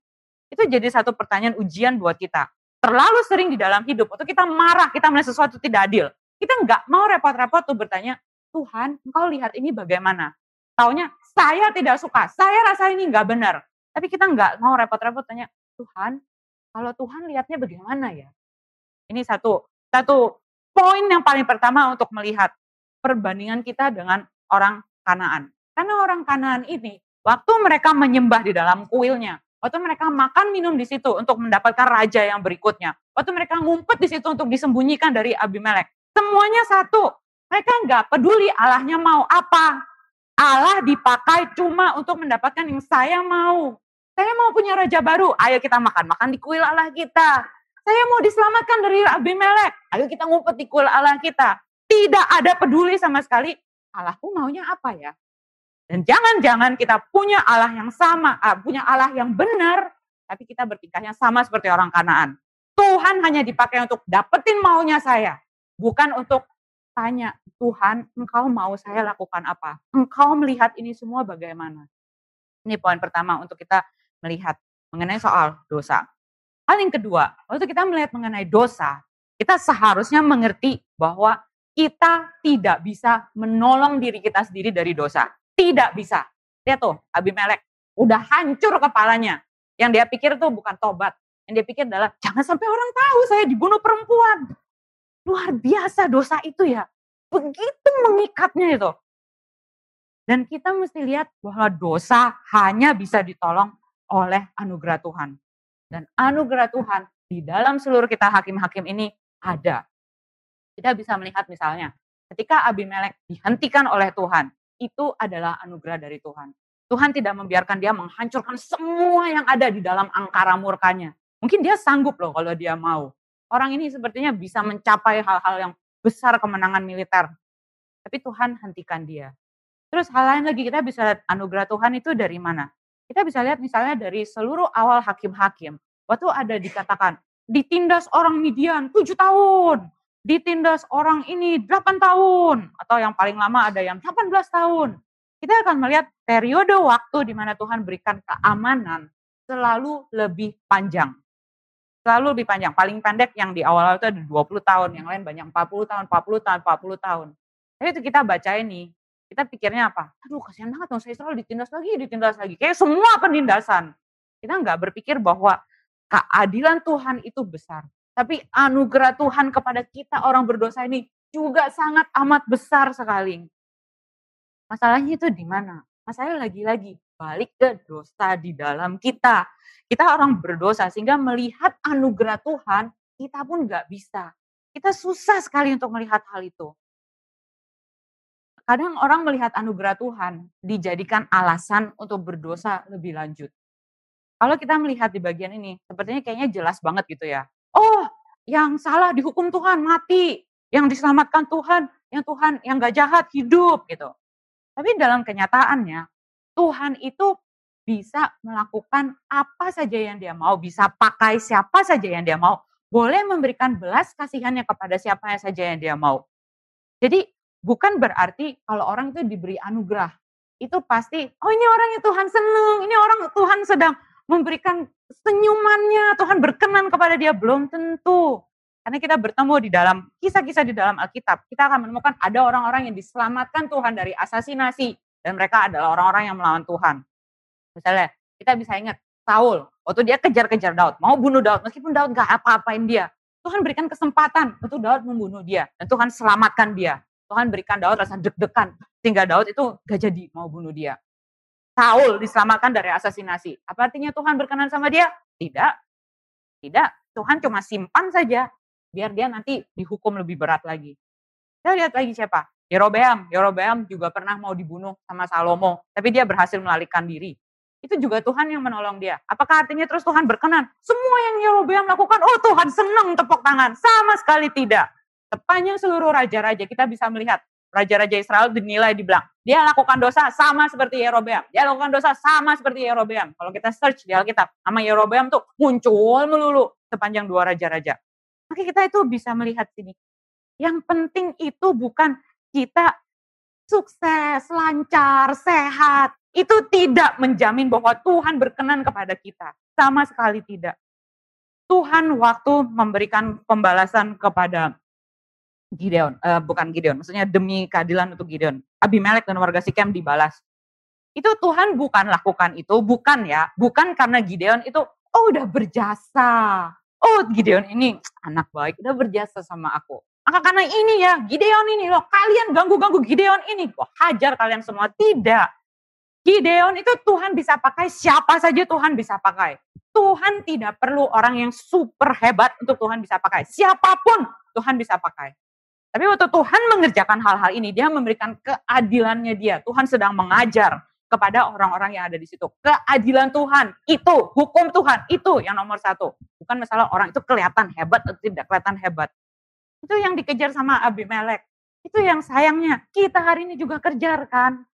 Itu jadi satu pertanyaan ujian buat kita. Terlalu sering di dalam hidup, waktu kita marah, kita melihat sesuatu tidak adil. Kita nggak mau repot-repot tuh bertanya, Tuhan, engkau lihat ini bagaimana? Taunya, saya tidak suka, saya rasa ini nggak benar. Tapi kita nggak mau repot-repot tanya, Tuhan, kalau Tuhan lihatnya bagaimana ya? Ini satu satu poin yang paling pertama untuk melihat perbandingan kita dengan orang Kanaan. Karena orang Kanaan ini waktu mereka menyembah di dalam kuilnya, waktu mereka makan minum di situ untuk mendapatkan raja yang berikutnya, waktu mereka ngumpet di situ untuk disembunyikan dari Abimelek, semuanya satu. Mereka nggak peduli Allahnya mau apa. Allah dipakai cuma untuk mendapatkan yang saya mau. Saya mau punya raja baru, ayo kita makan-makan di kuil Allah kita. Saya mau diselamatkan dari Abimelek. Ayo kita ngumpet di kuil Allah kita. Tidak ada peduli sama sekali. Allahku maunya apa ya? Dan jangan-jangan kita punya Allah yang sama, ah, punya Allah yang benar, tapi kita bertingkahnya sama seperti orang Kanaan. Tuhan hanya dipakai untuk dapetin maunya saya, bukan untuk tanya, Tuhan, engkau mau saya lakukan apa? Engkau melihat ini semua bagaimana? Ini poin pertama untuk kita melihat mengenai soal dosa. Hal yang kedua, waktu kita melihat mengenai dosa, Kita seharusnya mengerti bahwa kita tidak bisa menolong diri kita sendiri dari dosa. Tidak bisa. Lihat tuh, Abimelek udah hancur kepalanya. Yang dia pikir tuh bukan tobat. Yang dia pikir adalah jangan sampai orang tahu saya dibunuh perempuan. Luar biasa dosa itu ya. Begitu mengikatnya itu. Dan kita mesti lihat bahwa dosa hanya bisa ditolong oleh anugerah Tuhan. Dan anugerah Tuhan di dalam seluruh kita hakim-hakim ini ada. Kita bisa melihat misalnya, ketika Abimelek dihentikan oleh Tuhan, itu adalah anugerah dari Tuhan. Tuhan tidak membiarkan dia menghancurkan semua yang ada di dalam angkara murkanya. Mungkin dia sanggup loh kalau dia mau. Orang ini sepertinya bisa mencapai hal-hal yang besar kemenangan militer. Tapi Tuhan hentikan dia. Terus hal lain lagi kita bisa lihat anugerah Tuhan itu dari mana? Kita bisa lihat misalnya dari seluruh awal hakim-hakim. Waktu ada dikatakan, ditindas orang Midian tujuh tahun, ditindas orang ini delapan tahun, atau yang paling lama ada yang 18 tahun. Kita akan melihat periode waktu di mana Tuhan berikan keamanan selalu lebih panjang. Selalu lebih panjang. Paling pendek yang di awal-awal itu ada 20 tahun, yang lain banyak 40 tahun, 40 tahun, 40 tahun. Tapi itu kita baca ini, kita pikirnya apa? Aduh kasihan banget dong, Israel ditindas lagi, ditindas lagi. Kayak semua penindasan. Kita nggak berpikir bahwa keadilan Tuhan itu besar. Tapi anugerah Tuhan kepada kita orang berdosa ini juga sangat amat besar sekali. Masalahnya itu di mana? Masalahnya lagi-lagi balik ke dosa di dalam kita. Kita orang berdosa sehingga melihat anugerah Tuhan kita pun nggak bisa. Kita susah sekali untuk melihat hal itu. Kadang orang melihat anugerah Tuhan dijadikan alasan untuk berdosa lebih lanjut. Kalau kita melihat di bagian ini, sepertinya kayaknya jelas banget gitu ya. Oh, yang salah dihukum Tuhan mati, yang diselamatkan Tuhan, yang Tuhan yang gak jahat hidup gitu. Tapi dalam kenyataannya, Tuhan itu bisa melakukan apa saja yang dia mau, bisa pakai siapa saja yang dia mau, boleh memberikan belas kasihannya kepada siapa saja yang dia mau. Jadi bukan berarti kalau orang itu diberi anugerah, itu pasti, oh ini orang yang Tuhan seneng, ini orang Tuhan sedang memberikan senyumannya, Tuhan berkenan kepada dia, belum tentu. Karena kita bertemu di dalam kisah-kisah di dalam Alkitab, kita akan menemukan ada orang-orang yang diselamatkan Tuhan dari asasinasi, dan mereka adalah orang-orang yang melawan Tuhan. Misalnya, kita bisa ingat Saul, waktu dia kejar-kejar Daud, mau bunuh Daud, meskipun Daud gak apa-apain dia, Tuhan berikan kesempatan untuk Daud membunuh dia, dan Tuhan selamatkan dia. Tuhan berikan Daud rasa deg-degan, sehingga Daud itu gak jadi mau bunuh dia. Saul diselamatkan dari asasinasi. Apa artinya Tuhan berkenan sama dia? Tidak. Tidak. Tuhan cuma simpan saja biar dia nanti dihukum lebih berat lagi. Kita lihat lagi siapa? Yerobeam. Yerobeam juga pernah mau dibunuh sama Salomo, tapi dia berhasil melarikan diri. Itu juga Tuhan yang menolong dia. Apakah artinya terus Tuhan berkenan? Semua yang Yerobeam lakukan, oh Tuhan senang tepuk tangan. Sama sekali tidak. Sepanjang seluruh raja-raja kita bisa melihat raja-raja Israel dinilai dibilang dia lakukan dosa sama seperti Yerobeam. Dia lakukan dosa sama seperti Yerobeam. Kalau kita search di Alkitab, nama Yerobeam tuh muncul melulu sepanjang dua raja-raja. Maka kita itu bisa melihat sini. Yang penting itu bukan kita sukses, lancar, sehat. Itu tidak menjamin bahwa Tuhan berkenan kepada kita. Sama sekali tidak. Tuhan waktu memberikan pembalasan kepada Gideon, uh, bukan Gideon, maksudnya demi keadilan untuk Gideon. Abimelek dan warga Sikem dibalas. Itu Tuhan bukan lakukan itu, bukan ya, bukan karena Gideon itu oh udah berjasa. Oh Gideon ini anak baik, udah berjasa sama aku. Maka karena ini ya, Gideon ini loh, kalian ganggu-ganggu Gideon ini, kok hajar kalian semua. Tidak. Gideon itu Tuhan bisa pakai, siapa saja Tuhan bisa pakai. Tuhan tidak perlu orang yang super hebat untuk Tuhan bisa pakai. Siapa pun Tuhan bisa pakai. Tapi waktu Tuhan mengerjakan hal-hal ini, dia memberikan keadilannya dia. Tuhan sedang mengajar kepada orang-orang yang ada di situ. Keadilan Tuhan, itu hukum Tuhan, itu yang nomor satu. Bukan masalah orang itu kelihatan hebat atau tidak kelihatan hebat. Itu yang dikejar sama Abimelek. Itu yang sayangnya, kita hari ini juga kejar kan.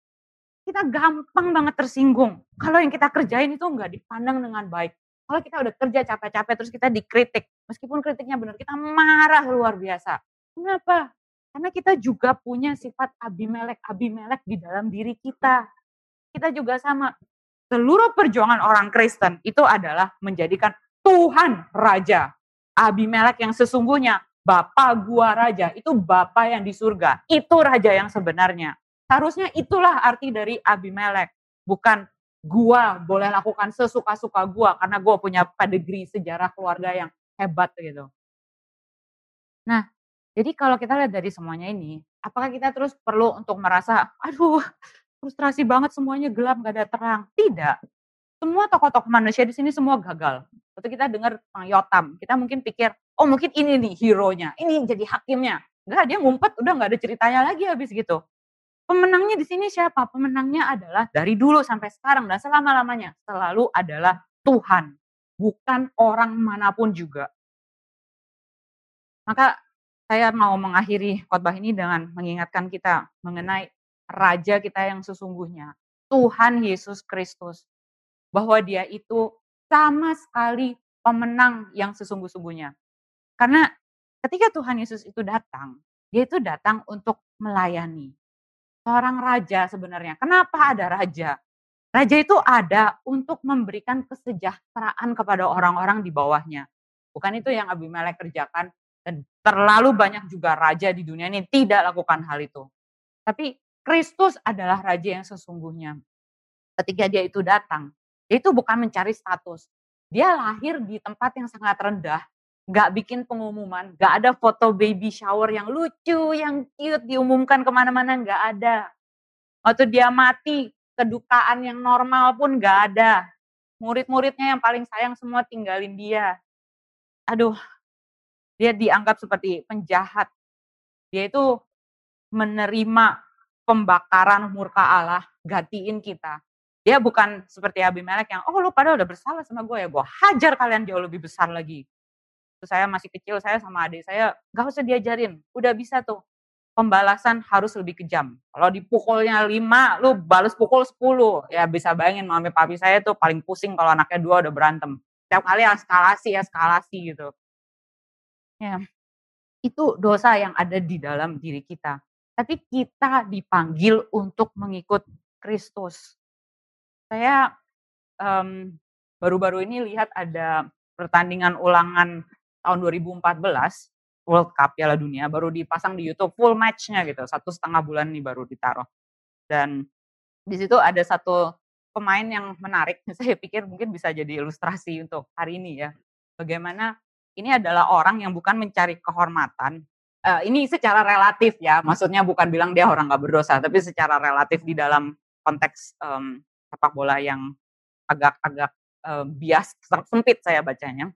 Kita gampang banget tersinggung. Kalau yang kita kerjain itu nggak dipandang dengan baik. Kalau kita udah kerja capek-capek terus kita dikritik, meskipun kritiknya benar, kita marah luar biasa Kenapa? Karena kita juga punya sifat Abimelek-Abimelek di dalam diri kita. Kita juga sama. Seluruh perjuangan orang Kristen itu adalah menjadikan Tuhan Raja. Abimelek yang sesungguhnya Bapak gua raja, itu Bapak yang di surga. Itu raja yang sebenarnya. Seharusnya itulah arti dari Abimelek. Bukan gua boleh lakukan sesuka-suka gua karena gua punya pedigree sejarah keluarga yang hebat gitu. Nah, jadi kalau kita lihat dari semuanya ini, apakah kita terus perlu untuk merasa, aduh frustrasi banget semuanya gelap, gak ada terang. Tidak. Semua tokoh-tokoh manusia di sini semua gagal. Waktu kita dengar tentang Yotam, kita mungkin pikir, oh mungkin ini nih hero-nya, ini jadi hakimnya. Enggak, dia ngumpet, udah nggak ada ceritanya lagi habis gitu. Pemenangnya di sini siapa? Pemenangnya adalah dari dulu sampai sekarang dan selama-lamanya selalu adalah Tuhan, bukan orang mana pun juga. Maka saya mau mengakhiri khotbah ini dengan mengingatkan kita mengenai raja kita yang sesungguhnya, Tuhan Yesus Kristus. Bahwa dia itu sama sekali pemenang yang sesungguh-sungguhnya. Karena ketika Tuhan Yesus itu datang, dia itu datang untuk melayani. Seorang raja sebenarnya. Kenapa ada raja? Raja itu ada untuk memberikan kesejahteraan kepada orang-orang di bawahnya. Bukan itu yang Abimelek kerjakan dan terlalu banyak juga raja di dunia ini tidak lakukan hal itu. Tapi Kristus adalah raja yang sesungguhnya. Ketika dia itu datang, dia itu bukan mencari status. Dia lahir di tempat yang sangat rendah, nggak bikin pengumuman, nggak ada foto baby shower yang lucu, yang cute diumumkan ke mana-mana, nggak ada. Waktu dia mati, kedukaan yang normal pun nggak ada. Murid-muridnya yang paling sayang semua tinggalin dia. Aduh, dia dianggap seperti penjahat. Dia itu menerima pembakaran murka Allah, gantiin kita. Dia bukan seperti Abimelek yang, oh lu pada udah bersalah sama gue ya, gue hajar kalian jauh lebih besar lagi. Terus saya masih kecil, saya sama adik saya, gak usah diajarin, udah bisa tuh. Pembalasan harus lebih kejam. Kalau dipukulnya lima, lu balas pukul sepuluh. Ya bisa bayangin mami papi saya tuh paling pusing kalau anaknya dua udah berantem. Setiap kali eskalasi, eskalasi gitu. Ya, itu dosa yang ada di dalam diri kita. Tapi kita dipanggil untuk mengikut Kristus. Saya um, baru-baru ini lihat ada pertandingan ulangan tahun 2014 World Cup Piala Dunia baru dipasang di YouTube full matchnya gitu satu setengah bulan nih baru ditaruh dan di situ ada satu pemain yang menarik saya pikir mungkin bisa jadi ilustrasi untuk hari ini ya bagaimana ini adalah orang yang bukan mencari kehormatan uh, ini secara relatif ya maksudnya bukan bilang dia orang nggak berdosa tapi secara relatif di dalam konteks um, sepak bola yang agak-agak uh, bias sempit saya bacanya.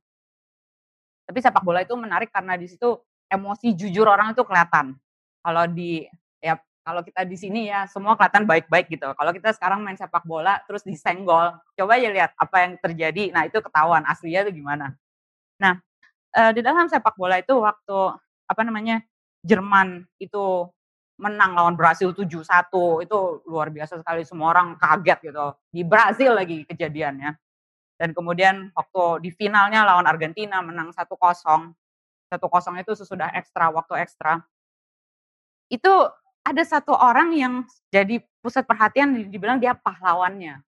Tapi sepak bola itu menarik karena di situ emosi jujur orang itu kelihatan. Kalau di ya kalau kita di sini ya semua kelihatan baik-baik gitu. Kalau kita sekarang main sepak bola terus disenggol, coba aja lihat apa yang terjadi. Nah itu ketahuan aslinya itu gimana. Nah uh, di dalam sepak bola itu waktu apa namanya Jerman itu menang lawan Brasil 7-1 itu luar biasa sekali semua orang kaget gitu. Di Brasil lagi kejadiannya. Dan kemudian waktu di finalnya lawan Argentina menang 1-0 1-0 itu sesudah ekstra waktu ekstra. Itu ada satu orang yang jadi pusat perhatian dibilang dia pahlawannya.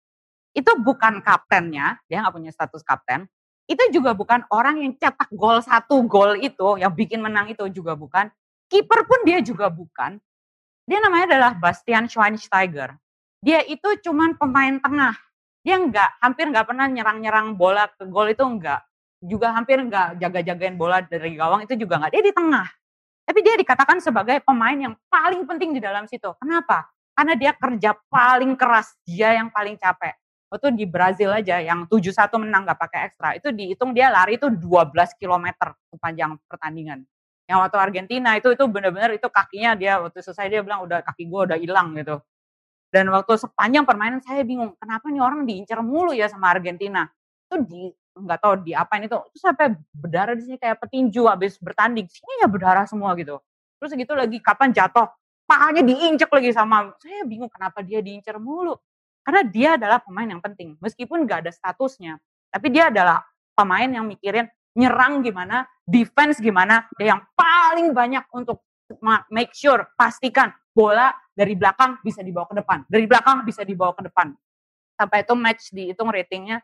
Itu bukan kaptennya dia nggak punya status kapten itu juga bukan orang yang cetak gol satu gol itu yang bikin menang itu juga bukan kiper pun dia juga bukan dia namanya adalah Bastian Schweinsteiger. Dia itu cuman pemain tengah. Dia nggak, hampir nggak pernah nyerang-nyerang bola ke gol itu enggak. Juga hampir nggak jaga-jagain bola dari gawang itu juga nggak. Dia di tengah. Tapi dia dikatakan sebagai pemain yang paling penting di dalam situ. Kenapa? Karena dia kerja paling keras, dia yang paling capek. Waktu di Brazil aja yang 7-1 menang nggak pakai ekstra, itu dihitung dia lari itu 12 km sepanjang pertandingan. Yang waktu Argentina itu itu benar-benar itu kakinya dia waktu selesai dia bilang udah kaki gue udah hilang gitu. Dan waktu sepanjang permainan saya bingung kenapa nih orang diincar mulu ya sama Argentina. Itu di nggak tahu di apa ini tuh itu sampai berdarah di sini kayak petinju habis bertanding sini ya berdarah semua gitu terus gitu lagi kapan jatuh pahanya diinjek lagi sama saya bingung kenapa dia diincar mulu karena dia adalah pemain yang penting meskipun nggak ada statusnya tapi dia adalah pemain yang mikirin nyerang gimana, defense gimana, yang paling banyak untuk make sure, pastikan bola dari belakang bisa dibawa ke depan, dari belakang bisa dibawa ke depan. Sampai itu match dihitung ratingnya,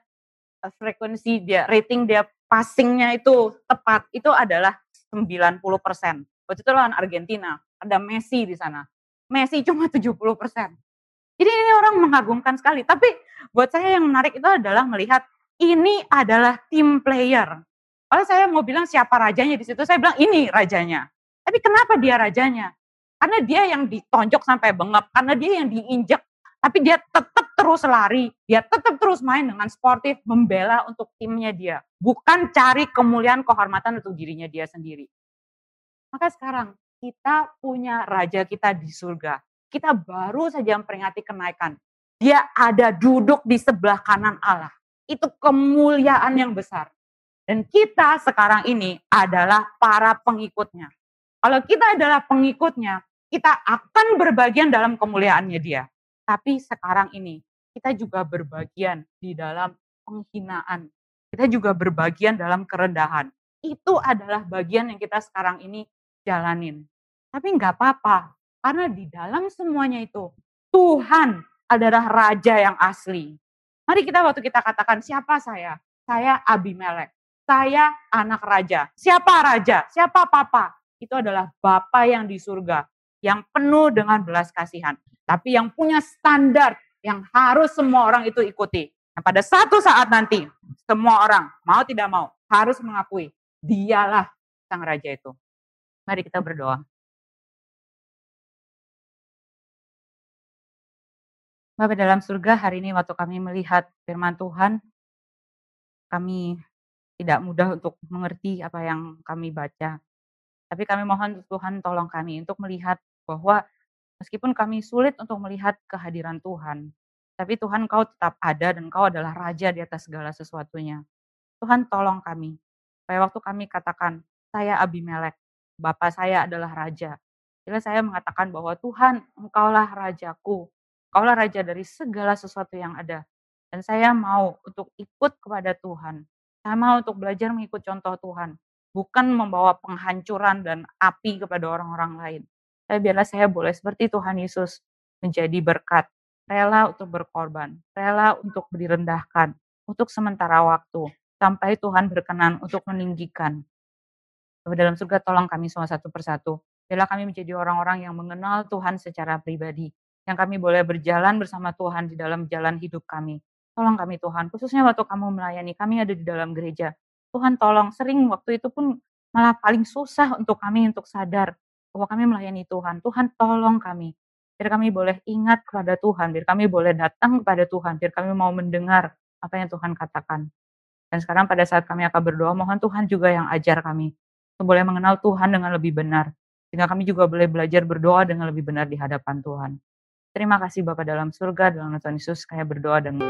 eh, frekuensi dia, rating dia passingnya itu tepat, itu adalah 90%. Waktu itu lawan Argentina, ada Messi di sana. Messi cuma 70%. Jadi ini orang mengagumkan sekali. Tapi buat saya yang menarik itu adalah melihat ini adalah tim player. Kalau saya mau bilang siapa rajanya di situ, saya bilang ini rajanya. Tapi kenapa dia rajanya? Karena dia yang ditonjok sampai bengap, karena dia yang diinjak, tapi dia tetap terus lari, dia tetap terus main dengan sportif, membela untuk timnya dia. Bukan cari kemuliaan, kehormatan untuk dirinya dia sendiri. Maka sekarang kita punya raja kita di surga. Kita baru saja memperingati kenaikan. Dia ada duduk di sebelah kanan Allah. Itu kemuliaan yang besar. Dan kita sekarang ini adalah para pengikutnya. Kalau kita adalah pengikutnya, kita akan berbagian dalam kemuliaannya dia. Tapi sekarang ini, kita juga berbagian di dalam penghinaan. Kita juga berbagian dalam kerendahan. Itu adalah bagian yang kita sekarang ini jalanin. Tapi nggak apa-apa, karena di dalam semuanya itu, Tuhan adalah Raja yang asli. Mari kita waktu kita katakan, siapa saya? Saya Abimelek. Saya anak raja. Siapa raja? Siapa papa? Itu adalah Bapa yang di surga. Yang penuh dengan belas kasihan. Tapi yang punya standar yang harus semua orang itu ikuti. Nah, pada satu saat nanti, semua orang, mau tidak mau, harus mengakui, dialah sang raja itu. Mari kita berdoa. Bapak dalam surga, hari ini waktu kami melihat firman Tuhan, kami tidak mudah untuk mengerti apa yang kami baca. Tapi kami mohon Tuhan tolong kami untuk melihat bahwa meskipun kami sulit untuk melihat kehadiran Tuhan, tapi Tuhan kau tetap ada dan kau adalah Raja di atas segala sesuatunya. Tuhan tolong kami. Supaya waktu kami katakan, saya Abimelek, Bapak saya adalah Raja. Bila saya mengatakan bahwa Tuhan, engkaulah Rajaku, Kaulah raja dari segala sesuatu yang ada. Dan saya mau untuk ikut kepada Tuhan. Saya mau untuk belajar mengikut contoh Tuhan. Bukan membawa penghancuran dan api kepada orang-orang lain. Tapi biarlah saya boleh seperti Tuhan Yesus menjadi berkat. Rela untuk berkorban. Rela untuk direndahkan. Untuk sementara waktu. Sampai Tuhan berkenan untuk meninggikan. Dalam surga tolong kami semua satu persatu. Biarlah kami menjadi orang-orang yang mengenal Tuhan secara pribadi yang kami boleh berjalan bersama Tuhan di dalam jalan hidup kami. Tolong kami Tuhan, khususnya waktu kamu melayani, kami ada di dalam gereja. Tuhan tolong, sering waktu itu pun malah paling susah untuk kami untuk sadar bahwa kami melayani Tuhan. Tuhan tolong kami, biar kami boleh ingat kepada Tuhan, biar kami boleh datang kepada Tuhan, biar kami mau mendengar apa yang Tuhan katakan. Dan sekarang pada saat kami akan berdoa, mohon Tuhan juga yang ajar kami. Untuk boleh mengenal Tuhan dengan lebih benar. Sehingga kami juga boleh belajar berdoa dengan lebih benar di hadapan Tuhan. Terima kasih Bapak dalam surga, dalam Tuhan Yesus, kami berdoa dengan